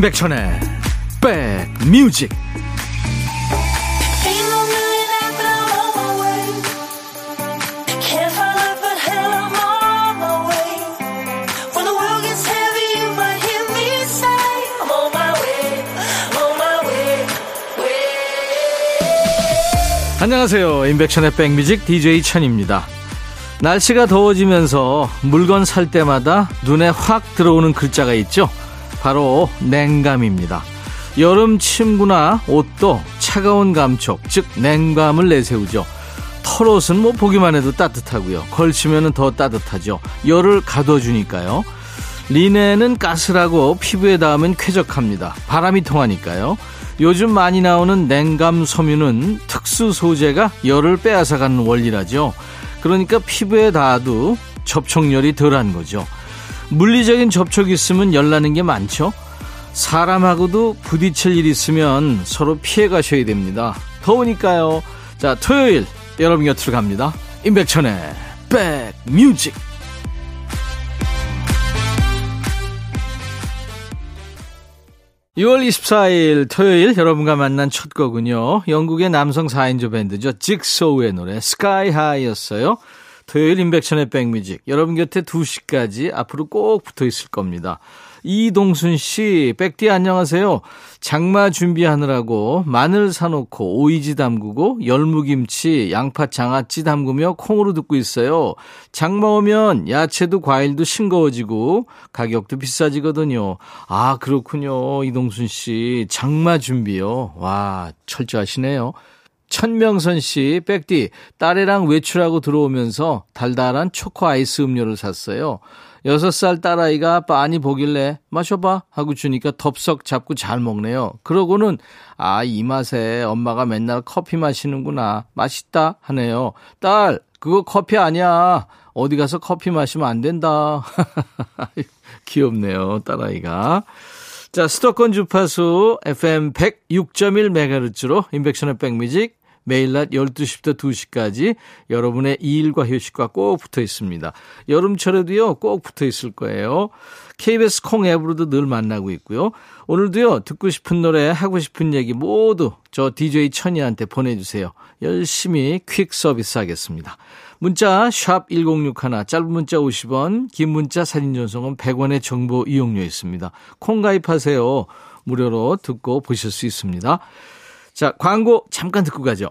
임백천의 백뮤직. 안녕하세요. 임백천의 백뮤직 DJ 천입니다. 날씨가 더워지면서 물건 살 때마다 눈에 확 들어오는 글자가 있죠 바로 냉감입니다. 여름 침구나 옷도 차가운 감촉, 즉 냉감을 내세우죠. 털옷은 뭐 보기만 해도 따뜻하고요. 걸치면 더 따뜻하죠. 열을 가둬주니까요. 리넨은 가스라고 피부에 닿으면 쾌적합니다. 바람이 통하니까요. 요즘 많이 나오는 냉감 섬유는 특수 소재가 열을 빼앗아가는 원리라죠. 그러니까 피부에 닿아도 접촉열이 덜한 거죠. 물리적인 접촉이 있으면 열나는 게 많죠. 사람하고도 부딪힐 일 있으면 서로 피해 가셔야 됩니다. 더우니까요. 자, 토요일 여러분 곁으로 갑니다. 임백천의 백뮤직. 6월 24일 토요일 여러분과 만난 첫 곡은요. 영국의 남성 4인조 밴드죠. 직소우의 노래 스카이 하이였어요. 토요일 인백션의 백뮤직. 여러분 곁에 2시까지 앞으로 꼭 붙어 있을 겁니다. 이동순 씨, 백디 안녕하세요. 장마 준비하느라고 마늘 사놓고 오이지 담그고 열무김치, 양파 장아찌 담그며 콩으로 듣고 있어요. 장마 오면 야채도 과일도 싱거워지고 가격도 비싸지거든요. 아, 그렇군요. 이동순 씨. 장마 준비요. 와, 철저하시네요. 천명선 씨, 백디, 딸애랑 외출하고 들어오면서 달달한 초코 아이스 음료를 샀어요. 여섯 살 딸아이가 빤히 보길래 마셔봐 하고 주니까 덥석 잡고 잘 먹네요. 그러고는 아, 이 맛에 엄마가 맨날 커피 마시는구나. 맛있다 하네요. 딸, 그거 커피 아니야. 어디 가서 커피 마시면 안 된다. 귀엽네요, 딸아이가. 자, 수도권 주파수 FM 106.1MHz로 인백션의 백뮤직 매일 낮 12시부터 2시까지 여러분의 일과 휴식과 꼭 붙어 있습니다. 여름철에도요, 꼭 붙어 있을 거예요. KBS 콩 앱으로도 늘 만나고 있고요. 오늘도요, 듣고 싶은 노래, 하고 싶은 얘기 모두 저 DJ 천이한테 보내주세요. 열심히 퀵 서비스 하겠습니다. 문자 샵 1061, 짧은 문자 50원, 긴 문자 사진 전송은 100원의 정보 이용료 있습니다. 콩 가입하세요. 무료로 듣고 보실 수 있습니다. 자, 광고 잠깐 듣고 가죠.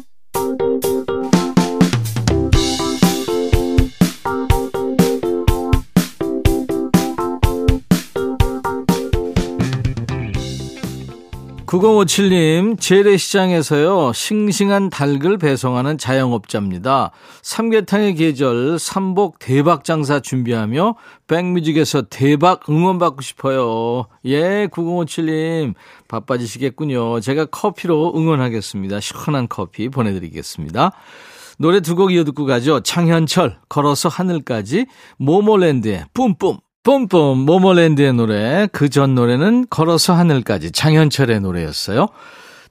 9057님, 재래시장에서요, 싱싱한 닭을 배송하는 자영업자입니다. 삼계탕의 계절, 삼복 대박 장사 준비하며, 백뮤직에서 대박 응원받고 싶어요. 예, 9057님, 바빠지시겠군요. 제가 커피로 응원하겠습니다. 시원한 커피 보내드리겠습니다. 노래 두 곡 이어 듣고 가죠. 창현철, 걸어서 하늘까지, 모모랜드의 뿜뿜. 뿜뿜 모모랜드의 노래 그 전 노래는 걸어서 하늘까지 장현철의 노래였어요.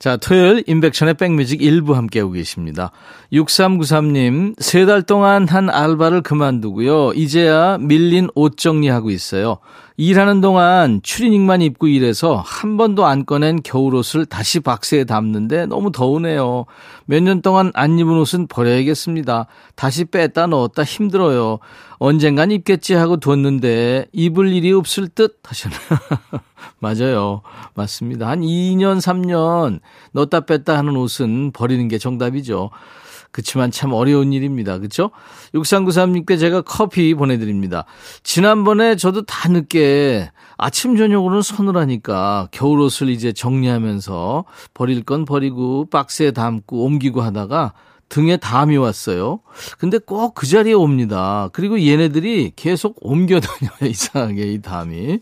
자, 토요일 인백션의 백뮤직 일부 함께하고 계십니다. 6393님, 세 달 동안 한 알바를 그만두고요. 이제야 밀린 옷 정리하고 있어요. 일하는 동안 추리닝만 입고 일해서 한 번도 안 꺼낸 겨울옷을 다시 박스에 담는데 너무 더우네요. 몇 년 동안 안 입은 옷은 버려야겠습니다. 다시 뺐다 넣었다 힘들어요. 언젠간 입겠지 하고 뒀는데 입을 일이 없을 듯 하셨나요? 맞아요. 맞습니다. 한 2년, 3년 넣었다 뺐다 하는 옷은 버리는 게 정답이죠. 그렇지만 참 어려운 일입니다. 그렇죠? 6393님께 제가 커피 보내드립니다. 지난번에 저도 다 늦게 아침 저녁으로는 서늘하니까 겨울옷을 이제 정리하면서 버릴 건 버리고 박스에 담고 옮기고 하다가 등에 담이 왔어요. 근데 꼭 그 자리에 옵니다. 그리고 얘네들이 계속 옮겨 다녀요. 이상하게 이 담이.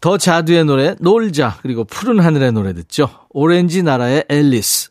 더 자두의 노래 놀자 그리고 푸른 하늘의 노래 듣죠. 오렌지 나라의 앨리스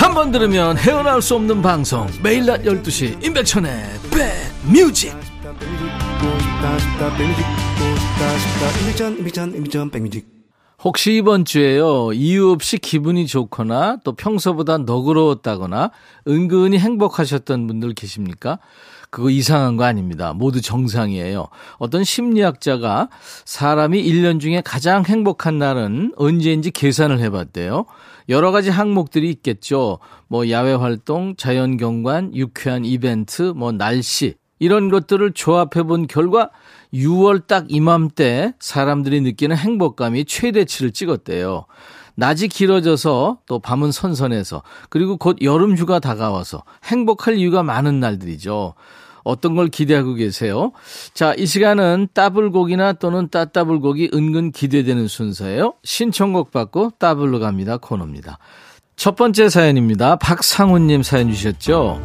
한 번 들으면 헤어나올 수 없는 방송 매일 낮 12시 임백천의 백뮤직 혹시 이번 주에요 이유 없이 기분이 좋거나 또 평소보다 너그러웠다거나 은근히 행복하셨던 분들 계십니까? 그거 이상한 거 아닙니다. 모두 정상이에요. 어떤 심리학자가 사람이 1년 중에 가장 행복한 날은 언제인지 계산을 해봤대요. 여러 가지 항목들이 있겠죠. 뭐 야외 활동, 자연 경관, 유쾌한 이벤트, 뭐 날씨 이런 것들을 조합해 본 결과 6월 딱 이맘때 사람들이 느끼는 행복감이 최대치를 찍었대요. 낮이 길어져서 또 밤은 선선해서 그리고 곧 여름 휴가 다가와서 행복할 이유가 많은 날들이죠. 어떤 걸 기대하고 계세요? 자, 이 시간은 따블곡이나 또는 따따블곡이 은근 기대되는 순서예요. 신청곡 받고 따블로 갑니다 코너입니다. 첫 번째 사연입니다. 박상훈님 사연 주셨죠?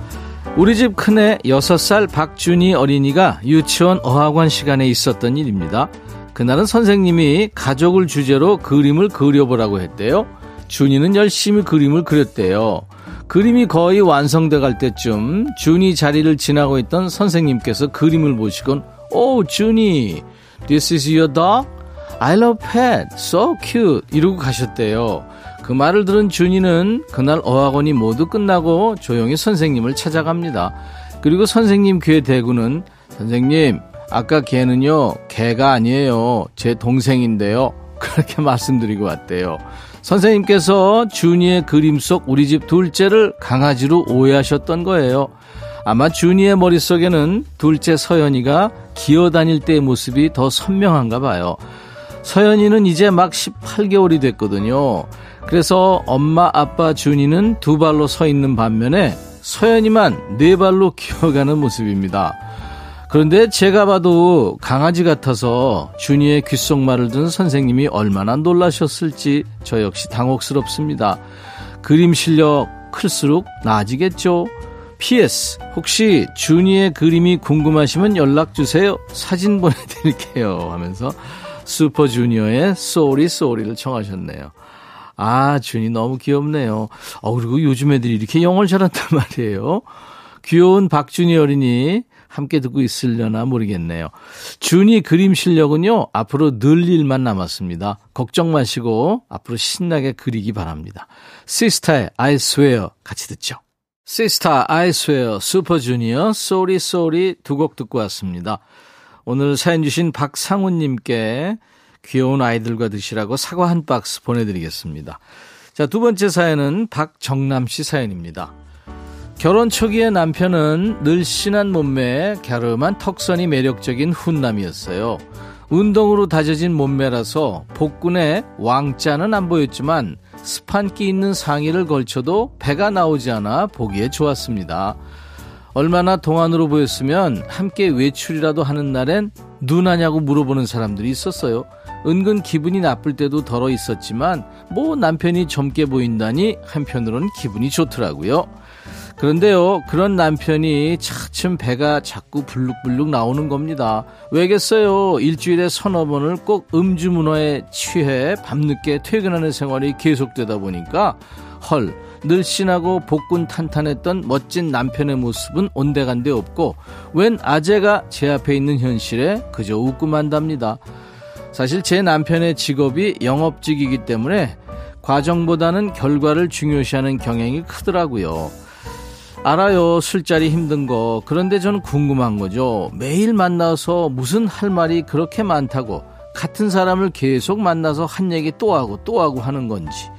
우리 집 큰애 6살 박준희 어린이가 유치원 어학원 시간에 있었던 일입니다. 그날은 선생님이 가족을 주제로 그림을 그려보라고 했대요. 준이는 열심히 그림을 그렸대요. 그림이 거의 완성돼 갈 때쯤 준이 자리를 지나고 있던 선생님께서 그림을 보시곤 오 준이 this is your dog? I love pet. So cute. 이러고 가셨대요. 그 말을 들은 준이는 그날 어학원이 모두 끝나고 조용히 선생님을 찾아갑니다. 그리고 선생님 귀에 대고는 선생님 아까 걔는요 개가 아니에요. 제 동생인데요. 그렇게 말씀드리고 왔대요 선생님께서 준이의 그림 속 우리 집 둘째를 강아지로 오해하셨던 거예요. 아마 준이의 머릿속에는 둘째 서연이가 기어다닐 때의 모습이 더 선명한가 봐요. 서연이는 이제 막 18개월이 됐거든요. 그래서 엄마, 아빠, 준이는 두 발로 서 있는 반면에 서연이만 네 발로 기어가는 모습입니다. 그런데 제가 봐도 강아지 같아서 준이의 귓속말을 듣는 선생님이 얼마나 놀라셨을지 저 역시 당혹스럽습니다. 그림 실력 클수록 나아지겠죠? PS 혹시 준이의 그림이 궁금하시면 연락 주세요. 사진 보내드릴게요. 하면서 슈퍼주니어의 Sorry Sorry를 청하셨네요. 아 준이 너무 귀엽네요. 어 그리고 요즘 애들이 이렇게 영어를 잘한단 말이에요. 귀여운 박준이 어린이 함께 듣고 있으려나 모르겠네요. 준이 그림 실력은요, 앞으로 늘 일만 남았습니다. 걱정 마시고 앞으로 신나게 그리기 바랍니다. 시스타의 I swear 같이 듣죠. 시스타 I swear 슈퍼주니어 Sorry Sorry 두 곡 듣고 왔습니다. 오늘 사연 주신 박상훈님께 귀여운 아이들과 드시라고 사과 한 박스 보내드리겠습니다. 자, 두 번째 사연은 박정남 씨 사연입니다. 결혼 초기에 남편은 늘씬한 몸매에 갸름한 턱선이 매력적인 훈남이었어요. 운동으로 다져진 몸매라서 복근에 왕자는 안 보였지만 스판기 있는 상의를 걸쳐도 배가 나오지 않아 보기에 좋았습니다. 얼마나 동안으로 보였으면 함께 외출이라도 하는 날엔 눈하냐고 물어보는 사람들이 있었어요. 은근 기분이 나쁠 때도 덜어 있었지만 뭐 남편이 젊게 보인다니 한편으론 기분이 좋더라고요. 그런데요, 그런 남편이 차츰 배가 자꾸 불룩불룩 나오는 겁니다. 왜겠어요? 일주일에 서너 번을 꼭 음주 문화에 취해 밤늦게 퇴근하는 생활이 계속되다 보니까 헐, 늘씬하고 복근 탄탄했던 멋진 남편의 모습은 온데간데 없고 웬 아재가 제 앞에 있는 현실에 그저 웃고 만답니다. 사실 제 남편의 직업이 영업직이기 때문에 과정보다는 결과를 중요시하는 경향이 크더라고요. 알아요. 술자리 힘든 거. 그런데 저는 궁금한 거죠. 매일 만나서 무슨 할 말이 그렇게 많다고 같은 사람을 계속 만나서 한 얘기 또 하고 또 하고 하는 건지.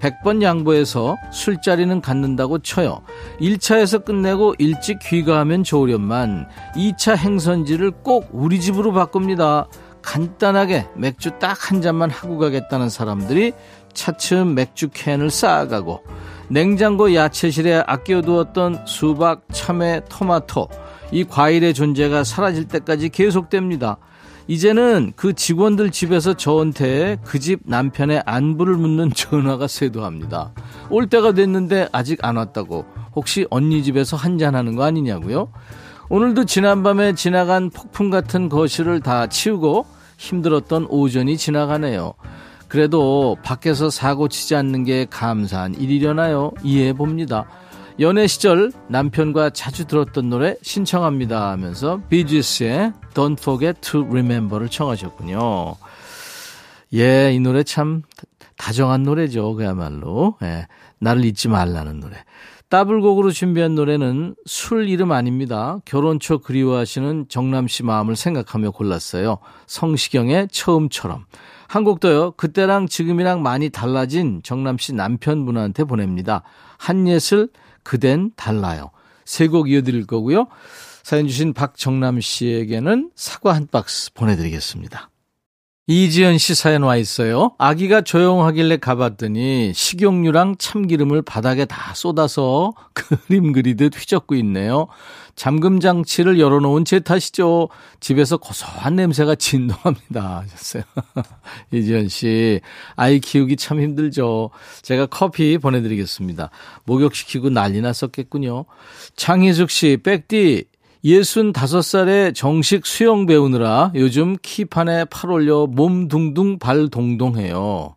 100번 양보해서 술자리는 갖는다고 쳐요. 1차에서 끝내고 일찍 귀가하면 좋으련만 2차 행선지를 꼭 우리 집으로 바꿉니다. 간단하게 맥주 딱 한 잔만 하고 가겠다는 사람들이 차츰 맥주 캔을 쌓아가고 냉장고 야채실에 아껴두었던 수박, 참외, 토마토 이 과일의 존재가 사라질 때까지 계속됩니다. 이제는 그 직원들 집에서 저한테 그 집 남편의 안부를 묻는 전화가 쇄도합니다. 올 때가 됐는데 아직 안 왔다고 혹시 언니 집에서 한잔하는 거 아니냐고요? 오늘도 지난밤에 지나간 폭풍 같은 거실을 다 치우고 힘들었던 오전이 지나가네요. 그래도 밖에서 사고 치지 않는 게 감사한 일이려나요? 이해해 봅니다. 연애 시절 남편과 자주 들었던 노래 신청합니다 하면서 비지스의 Don't Forget to Remember를 청하셨군요. 예, 이 노래 참 다정한 노래죠. 그야말로. 예, 나를 잊지 말라는 노래. 더블곡으로 준비한 노래는 술 이름 아닙니다. 결혼 초 그리워하시는 정남 씨 마음을 생각하며 골랐어요. 성시경의 처음처럼. 한 곡도요. 그때랑 지금이랑 많이 달라진 정남 씨 남편분한테 보냅니다. 한예슬 그댄 달라요. 세 곡 이어드릴 거고요. 사연 주신 박정남 씨에게는 사과 한 박스 보내드리겠습니다. 이지연 씨 사연 와 있어요. 아기가 조용하길래 가봤더니 식용유랑 참기름을 바닥에 다 쏟아서 그림 그리듯 휘젓고 있네요. 잠금 장치를 열어놓은 제 탓이죠. 집에서 고소한 냄새가 진동합니다. 하셨어요. 이지연 씨, 아이 키우기 참 힘들죠. 제가 커피 보내드리겠습니다. 목욕시키고 난리 났었겠군요. 장희숙 씨, 백디, 65살에 정식 수영 배우느라 요즘 키판에 팔 올려 몸 둥둥 발 동동해요.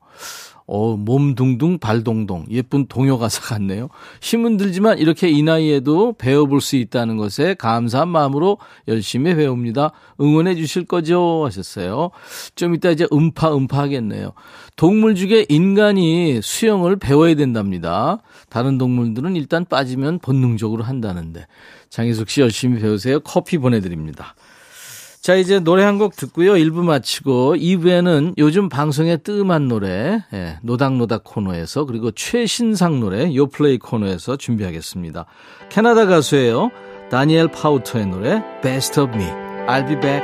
어, 몸 둥둥 발 동동. 예쁜 동요 가사 같네요. 힘은 들지만 이렇게 이 나이에도 배워볼 수 있다는 것에 감사한 마음으로 열심히 배웁니다. 응원해 주실 거죠? 하셨어요. 좀 이따 이제 음파, 음파 하겠네요. 동물 중에 인간이 수영을 배워야 된답니다. 다른 동물들은 일단 빠지면 본능적으로 한다는데. 장희숙 씨 열심히 배우세요. 커피 보내드립니다. 자, 이제 노래 한 곡 듣고요. 1부 마치고 2부에는 요즘 방송에 뜸한 노래, 예, 노닥노닥 코너에서 그리고 최신상 노래, 요플레이 코너에서 준비하겠습니다. 캐나다 가수예요. 다니엘 파우터의 노래, Best of Me. I'll be back.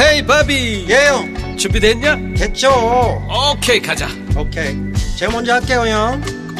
헤이 바비 예영 준비됐냐? 됐죠 오케이 가자 오케이 제가 먼저 할게요 형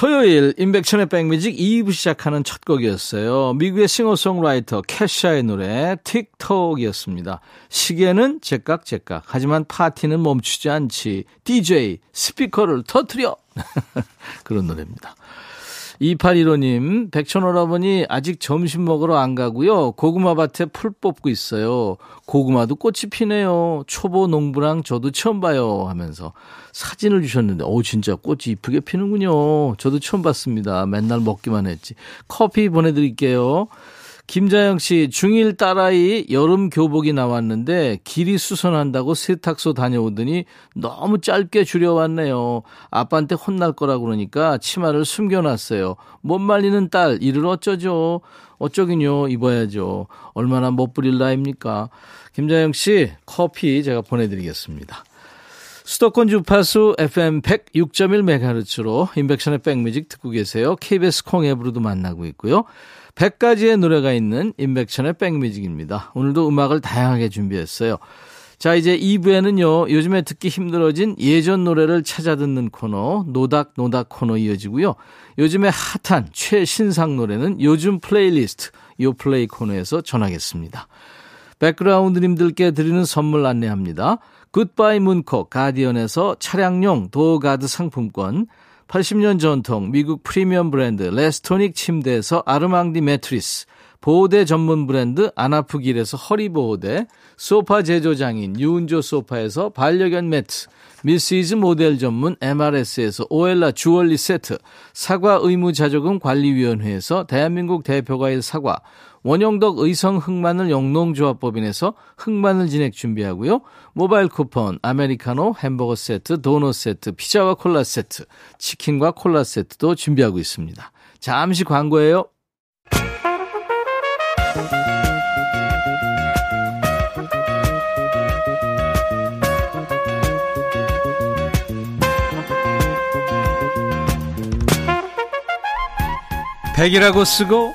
토요일 인백천의 백뮤직 2부 시작하는 첫 곡이었어요. 미국의 싱어송라이터 캐샤의 노래 틱톡이었습니다. 시계는 제깍제깍 하지만 파티는 멈추지 않지. DJ 스피커를 터트려 그런 노래입니다. 2815님, 백천오라버니 아직 점심 먹으러 안 가고요. 고구마 밭에 풀 뽑고 있어요. 고구마도 꽃이 피네요. 초보 농부랑 저도 처음 봐요. 하면서 사진을 주셨는데, 오, 진짜 꽃이 이쁘게 피는군요. 저도 처음 봤습니다. 맨날 먹기만 했지. 커피 보내드릴게요. 김자영 씨, 중1 딸아이 여름 교복이 나왔는데 길이 수선한다고 세탁소 다녀오더니 너무 짧게 줄여왔네요. 아빠한테 혼날 거라 그러니까 치마를 숨겨놨어요. 못 말리는 딸, 이를 어쩌죠? 어쩌긴요, 입어야죠. 얼마나 못 부릴 나입니까? 김자영 씨, 커피 제가 보내드리겠습니다. 수도권 주파수 FM 106.1MHz로 인백션의 백뮤직 듣고 계세요. KBS 콩 앱으로도 만나고 있고요. 100가지의 노래가 있는 인백션의 백뮤직입니다. 오늘도 음악을 다양하게 준비했어요. 자, 이제 2부에는요, 요즘에 듣기 힘들어진 예전 노래를 찾아 듣는 코너, 노닥노닥 코너 이어지고요. 요즘에 핫한 최신상 노래는 요즘 플레이리스트, 요 플레이 코너에서 전하겠습니다. 백그라운드님들께 드리는 선물 안내합니다. 굿바이 문콕 가디언에서 차량용 door guard 상품권, 80년 전통 미국 프리미엄 브랜드 레스토닉 침대에서 아르망디 매트리스, 보호대 전문 브랜드 안아프길에서 허리보호대, 소파 제조장인 유운조 소파에서 반려견 매트, 미시즈 모델 전문 MRS에서 오엘라 주얼리 세트, 사과 의무자조금 관리위원회에서 대한민국 대표과일 사과, 원형덕 의성 흑마늘 영농조합법인에서 흑마늘 진액 준비하고요. 모바일 쿠폰, 아메리카노, 햄버거 세트, 도넛 세트, 피자와 콜라 세트, 치킨과 콜라 세트도 준비하고 있습니다. 잠시 광고예요. 백이라고 쓰고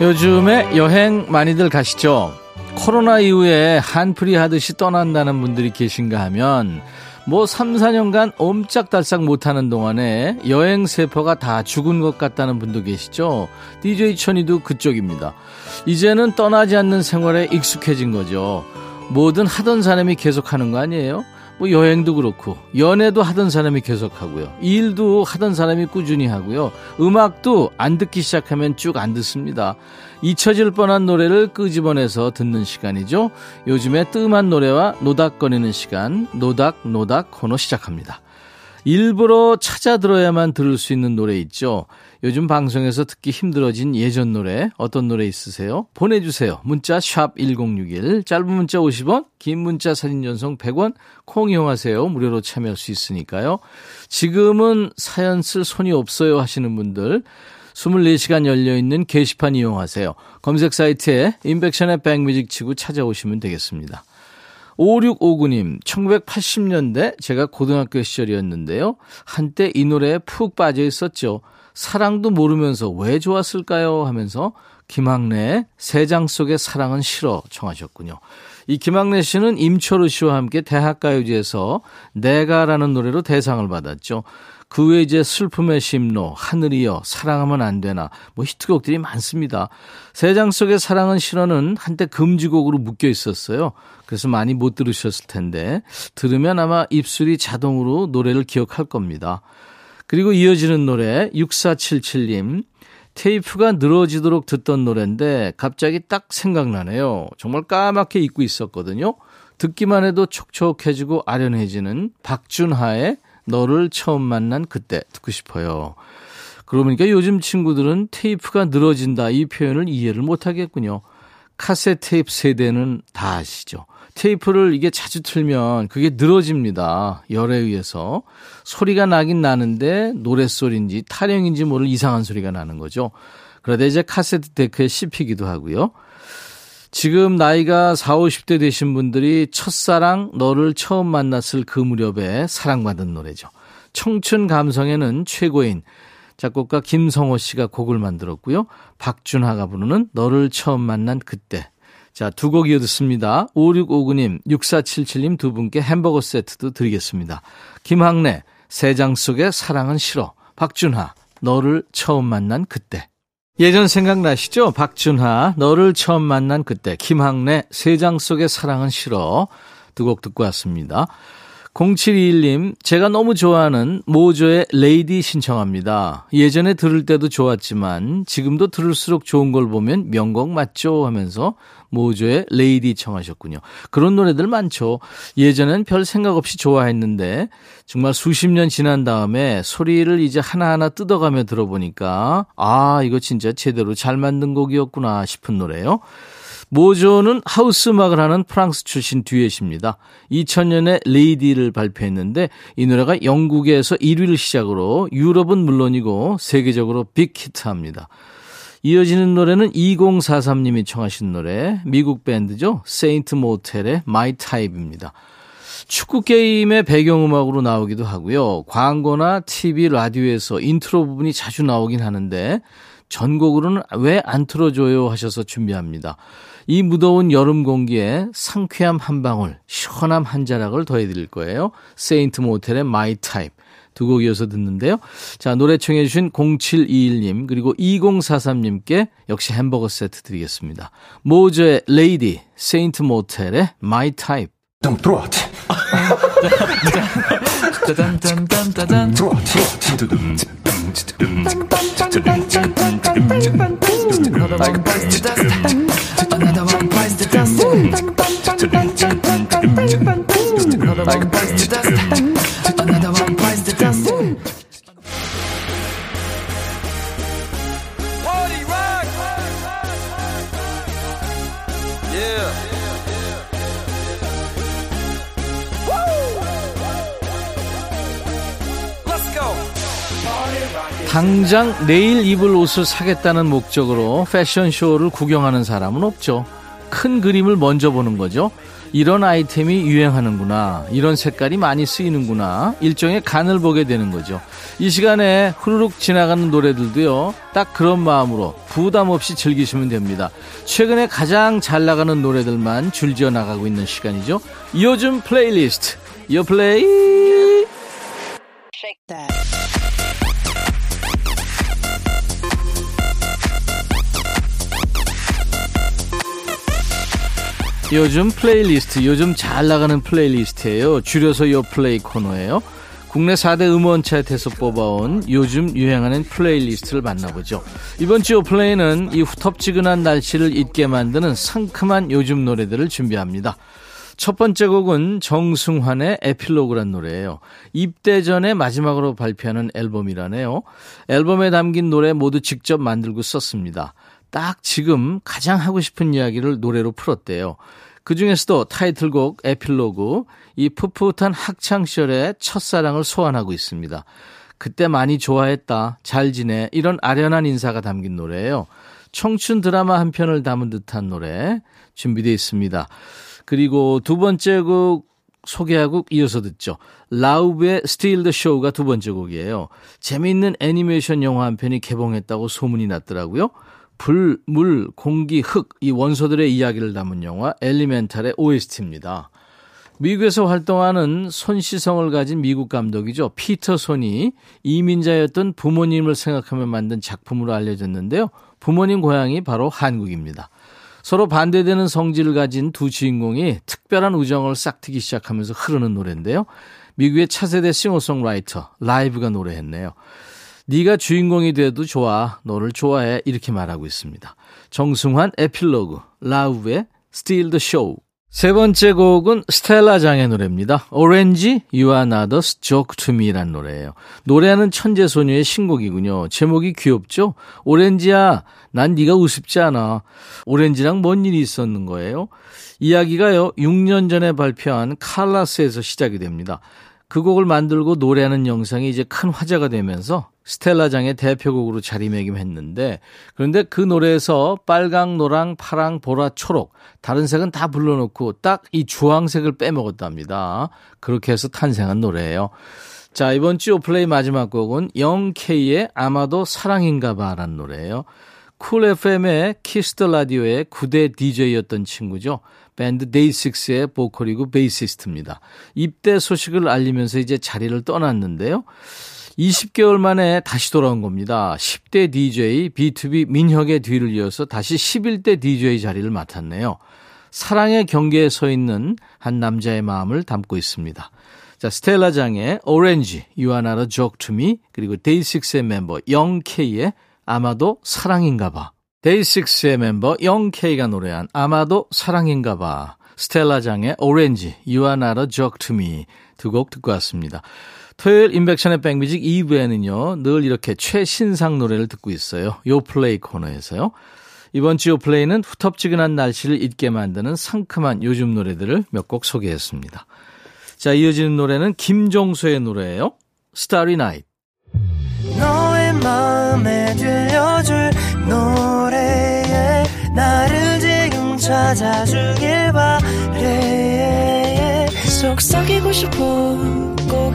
요즘에 여행 많이들 가시죠? 코로나 이후에 한풀이 하듯이 떠난다는 분들이 계신가 하면 뭐 3, 4년간 옴짝달싹 못하는 동안에 여행 세포가 다 죽은 것 같다는 분도 계시죠? DJ 천이도 그쪽입니다. 이제는 떠나지 않는 생활에 익숙해진 거죠. 뭐든 하던 사람이 계속하는 거 아니에요? 뭐 여행도 그렇고 연애도 하던 사람이 계속 하고요. 일도 하던 사람이 꾸준히 하고요. 음악도 안 듣기 시작하면 쭉 안 듣습니다. 잊혀질 뻔한 노래를 끄집어내서 듣는 시간이죠. 요즘에 뜸한 노래와 노닥거리는 시간 노닥노닥 노닥 코너 시작합니다. 일부러 찾아 들어야만 들을 수 있는 노래 있죠. 요즘 방송에서 듣기 힘들어진 예전 노래 어떤 노래 있으세요? 보내주세요. 문자 샵1061 짧은 문자 50원 긴 문자 사진 전송 100원 콩 이용하세요. 무료로 참여할 수 있으니까요. 지금은 사연 쓸 손이 없어요 하시는 분들 24시간 열려있는 게시판 이용하세요. 검색 사이트에 인백션의 백뮤직 치고 찾아오시면 되겠습니다. 5659님, 1980년대 제가 고등학교 시절이었는데요. 한때 이 노래에 푹 빠져 있었죠. 사랑도 모르면서 왜 좋았을까요? 하면서 김학래의 세장 속의 사랑은 싫어 청하셨군요. 이 김학래 씨는 임초로 씨와 함께 대학가요제에서 내가라는 노래로 대상을 받았죠. 그 외에 이제 슬픔의 심로, 하늘이여, 사랑하면 안 되나, 뭐 히트곡들이 많습니다. 세 장 속의 사랑은 싫어는 한때 금지곡으로 묶여 있었어요. 그래서 많이 못 들으셨을 텐데, 들으면 아마 입술이 자동으로 노래를 기억할 겁니다. 그리고 이어지는 노래 6477님 테이프가 늘어지도록 듣던 노래인데 갑자기 딱 생각나네요. 정말 까맣게 잊고 있었거든요. 듣기만 해도 촉촉해지고 아련해지는 박준하의 너를 처음 만난 그때 듣고 싶어요. 그러니까 요즘 친구들은 테이프가 늘어진다 이 표현을 이해를 못 하겠군요. 카세트 테이프 세대는 다 아시죠? 테이프를 이게 자주 틀면 그게 늘어집니다. 열에 의해서. 소리가 나긴 나는데 노랫소리인지 타령인지 모를 이상한 소리가 나는 거죠. 그러다 이제 카세트 데크에 씹히기도 하고요. 지금 나이가 4, 50대 되신 분들이 첫사랑 너를 처음 만났을 그 무렵에 사랑받은 노래죠. 청춘 감성에는 최고인 작곡가 김성호 씨가 곡을 만들었고요. 박준하가 부르는 너를 처음 만난 그때 자, 두 곡 이어듣습니다. 5659님, 6477님 두 분께 햄버거 세트도 드리겠습니다. 김학래, 세장 속의 사랑은 싫어. 박준하, 너를 처음 만난 그때. 예전 생각나시죠? 박준하, 너를 처음 만난 그때. 김학래, 새장 속의 사랑은 싫어. 두 곡 듣고 왔습니다. 0721님, 제가 너무 좋아하는 모조의 Lady 신청합니다. 예전에 들을 때도 좋았지만 지금도 들을수록 좋은 걸 보면 명곡 맞죠? 하면서 모조의 Lady 청하셨군요. 그런 노래들 많죠. 예전엔 별 생각 없이 좋아했는데 정말 수십 년 지난 다음에 소리를 이제 하나하나 뜯어가며 들어보니까 아, 이거 진짜 제대로 잘 만든 곡이었구나 싶은 노래요. 모조는 하우스 음악을 하는 프랑스 출신 듀엣입니다. 2000년에 Lady를 발표했는데 이 노래가 영국에서 1위를 시작으로 유럽은 물론이고 세계적으로 big hit합니다. 이어지는 노래는 2043님이 청하신 노래 미국 밴드죠. 세인트 모텔의 My Type입니다. 축구 게임의 배경음악으로 나오기도 하고요. 광고나 TV, 라디오에서 인트로 부분이 자주 나오긴 하는데 전곡으로는 왜 안 틀어줘요 하셔서 준비합니다. 이 무더운 여름 공기에 상쾌함 한 방울, 시원함 한 자락을 더해드릴 거예요. Saint Motel의 My Type. 두 곡 이어서 듣는데요. 자, 노래 청해주신 0721님, 그리고 2043님께 역시 햄버거 세트 드리겠습니다. Modjo의 Lady, Saint Motel의 My Type. 좀 들어와. 짜잔짠짠짠짠. 들어와. Bites 당장 내일 입을 옷을 사겠다는 목적으로 패션쇼를 구경하는 사람은 없죠. 큰 그림을 먼저 보는 거죠. 이런 아이템이 유행하는구나. 이런 색깔이 많이 쓰이는구나. 일종의 간을 보게 되는 거죠. 이 시간에 후루룩 지나가는 노래들도요. 딱 그런 마음으로 부담 없이 즐기시면 됩니다. 최근에 가장 잘 나가는 노래들만 줄지어 나가고 있는 시간이죠. 요즘 플레이리스트. 요 플레이. 요즘 플레이리스트, 요즘 잘 나가는 playlist예요. 줄여서 요 플레이 코너예요. 국내 4대 음원 차트에서 뽑아온 요즘 유행하는 playlist를 만나보죠. 이번 주 요플레이는 이 후텁지근한 날씨를 잊게 만드는 상큼한 요즘 노래들을 준비합니다. 첫 번째 곡은 정승환의 에필로그란 노래예요. 입대 전에 마지막으로 발표하는 앨범이라네요. 앨범에 담긴 노래 모두 직접 만들고 썼습니다. 딱 지금 가장 하고 싶은 이야기를 노래로 풀었대요. 그 중에서도 타이틀곡 에필로그, 이 풋풋한 학창 시절의 첫사랑을 소환하고 있습니다. 그때 많이 좋아했다, 잘 지내, 이런 아련한 인사가 담긴 노래예요. 청춘 드라마 한 편을 담은 듯한 노래 준비되어 있습니다. 그리고 두 번째 곡 소개하고 이어서 듣죠. 라우브의 Steal the Show가 두 번째 곡이에요. 재미있는 애니메이션 영화 한 편이 개봉했다고 소문이 났더라고요. 불, 물, 공기, 흙, 이 원소들의 이야기를 담은 영화 엘리멘탈의 OST입니다. 미국에서 활동하는 손시성을 가진 미국 감독이죠. 피터 손이 이민자였던 부모님을 생각하며 만든 작품으로 알려졌는데요. 부모님 고향이 바로 한국입니다. 서로 반대되는 성질을 가진 두 주인공이 특별한 우정을 싹트기 시작하면서 흐르는 노래인데요. 미국의 차세대 싱어송라이터 라이브가 노래했네요. 네가 주인공이 돼도 좋아. 너를 좋아해. 이렇게 말하고 있습니다. 정승환 에필로그, 라우브의 Steal the Show. 세 번째 곡은 스텔라 장의 노래입니다. 오렌지, You are not a joke to me란 노래예요. 노래하는 천재 소녀의 신곡이군요. 제목이 귀엽죠? 오렌지야, 난 네가 우습지 않아. 오렌지랑 뭔 일이 있었는 거예요? 이야기가요, 6년 전에 발표한 칼라스에서 시작이 됩니다. 그 곡을 만들고 노래하는 영상이 이제 큰 화제가 되면서 스텔라장의 대표곡으로 자리매김했는데 그런데 그 노래에서 빨강, 노랑, 파랑, 보라, 초록 다른 색은 다 불러놓고 딱 이 주황색을 빼먹었답니다. 그렇게 해서 탄생한 노래예요. 자 이번 주 요플레이 마지막 곡은 0K의 아마도 사랑인가 봐라는 노래예요. 쿨 FM의 키스터 라디오의 9대 DJ였던 친구죠. 밴드 데이식스의 보컬이고 베이시스트입니다. 입대 소식을 알리면서 이제 자리를 떠났는데요. 20개월 만에 다시 돌아온 겁니다. 10대 DJ BTOB 민혁의 뒤를 이어서 다시 11대 DJ 자리를 맡았네요. 사랑의 경계에 서 있는 한 남자의 마음을 담고 있습니다. 자, 스텔라 장의 오렌지, to me, 그리고 DAY6의 멤버 Young K의 아마도 사랑인가 봐. DAY6의 멤버 Young K가 노래한 아마도 사랑인가 봐. 스텔라 장의 오렌지, to me 두곡 듣고 왔습니다. 토요일 임백천의 백뮤직 2부에는요, 늘 이렇게 최신상 노래를 듣고 있어요. 요 플레이 코너에서요. 이번 주 요 플레이는 후텁지근한 날씨를 잊게 만드는 상큼한 요즘 노래들을 몇 곡 소개했습니다. 자, 이어지는 노래는 김종수의 노래예요. Starry Night. 너의 마음에 들려줄 노래에 나를 지금 찾아주길 바래 속삭이고 싶어 꼭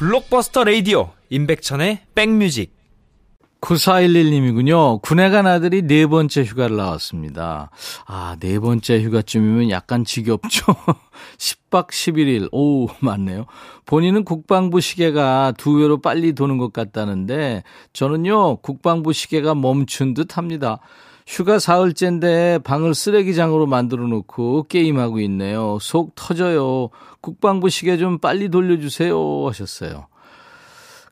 블록버스터 레이디오 임백천의 백뮤직 9411님이군요. 군에 간 아들이 네 번째 휴가를 나왔습니다. 아, 네 번째 휴가쯤이면 약간 지겹죠? 10박 11일. 오, 맞네요. 본인은 국방부 시계가 두 배로 빨리 도는 것 같다는데, 저는요, 국방부 시계가 멈춘 듯 합니다. 휴가 사흘째인데 방을 쓰레기장으로 만들어 놓고 게임하고 있네요. 속 터져요. 국방부 시계 좀 빨리 돌려주세요. 하셨어요.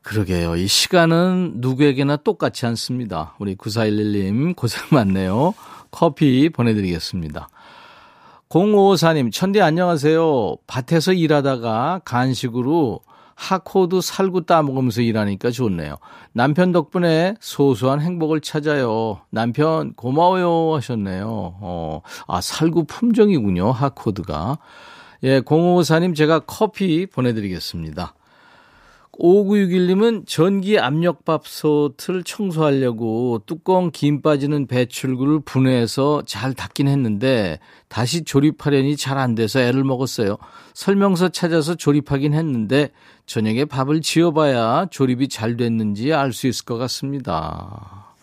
그러게요. 이 시간은 누구에게나 똑같지 않습니다. 우리 9411님 고생 많네요. 커피 보내드리겠습니다. 0554님, 천디 안녕하세요. 밭에서 일하다가 간식으로 하코드 살구 따먹으면서 일하니까 좋네요. 남편 덕분에 소소한 행복을 찾아요. 남편 고마워요 하셨네요. 어, 아, 살구 품종이군요. 하코드가. 예, 0554님 제가 커피 보내드리겠습니다. 5961님은 전기 압력밥솥을 청소하려고 뚜껑 김 빠지는 배출구를 분해해서 잘 닦긴 했는데 다시 조립하려니 잘 안 돼서 애를 먹었어요. 설명서 찾아서 조립하긴 했는데 저녁에 밥을 지어봐야 조립이 잘 됐는지 알 수 있을 것 같습니다.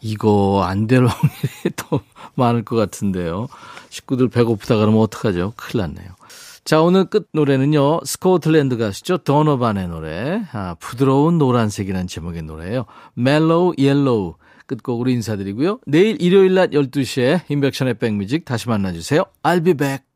이거 안 될 확률이 더 많을 것 같은데요. 식구들 배고프다 그러면 어떡하죠? 큰일 났네요. 자, 오늘 끝 노래는요, 스코틀랜드 가수죠. 도너반의 노래. 아, 부드러운 노란색이라는 제목의 노래예요. Mellow Yellow. 끝곡으로 인사드리고요. 내일 일요일 낮 12시에 임백천의 백뮤직 다시 만나주세요. I'll be back.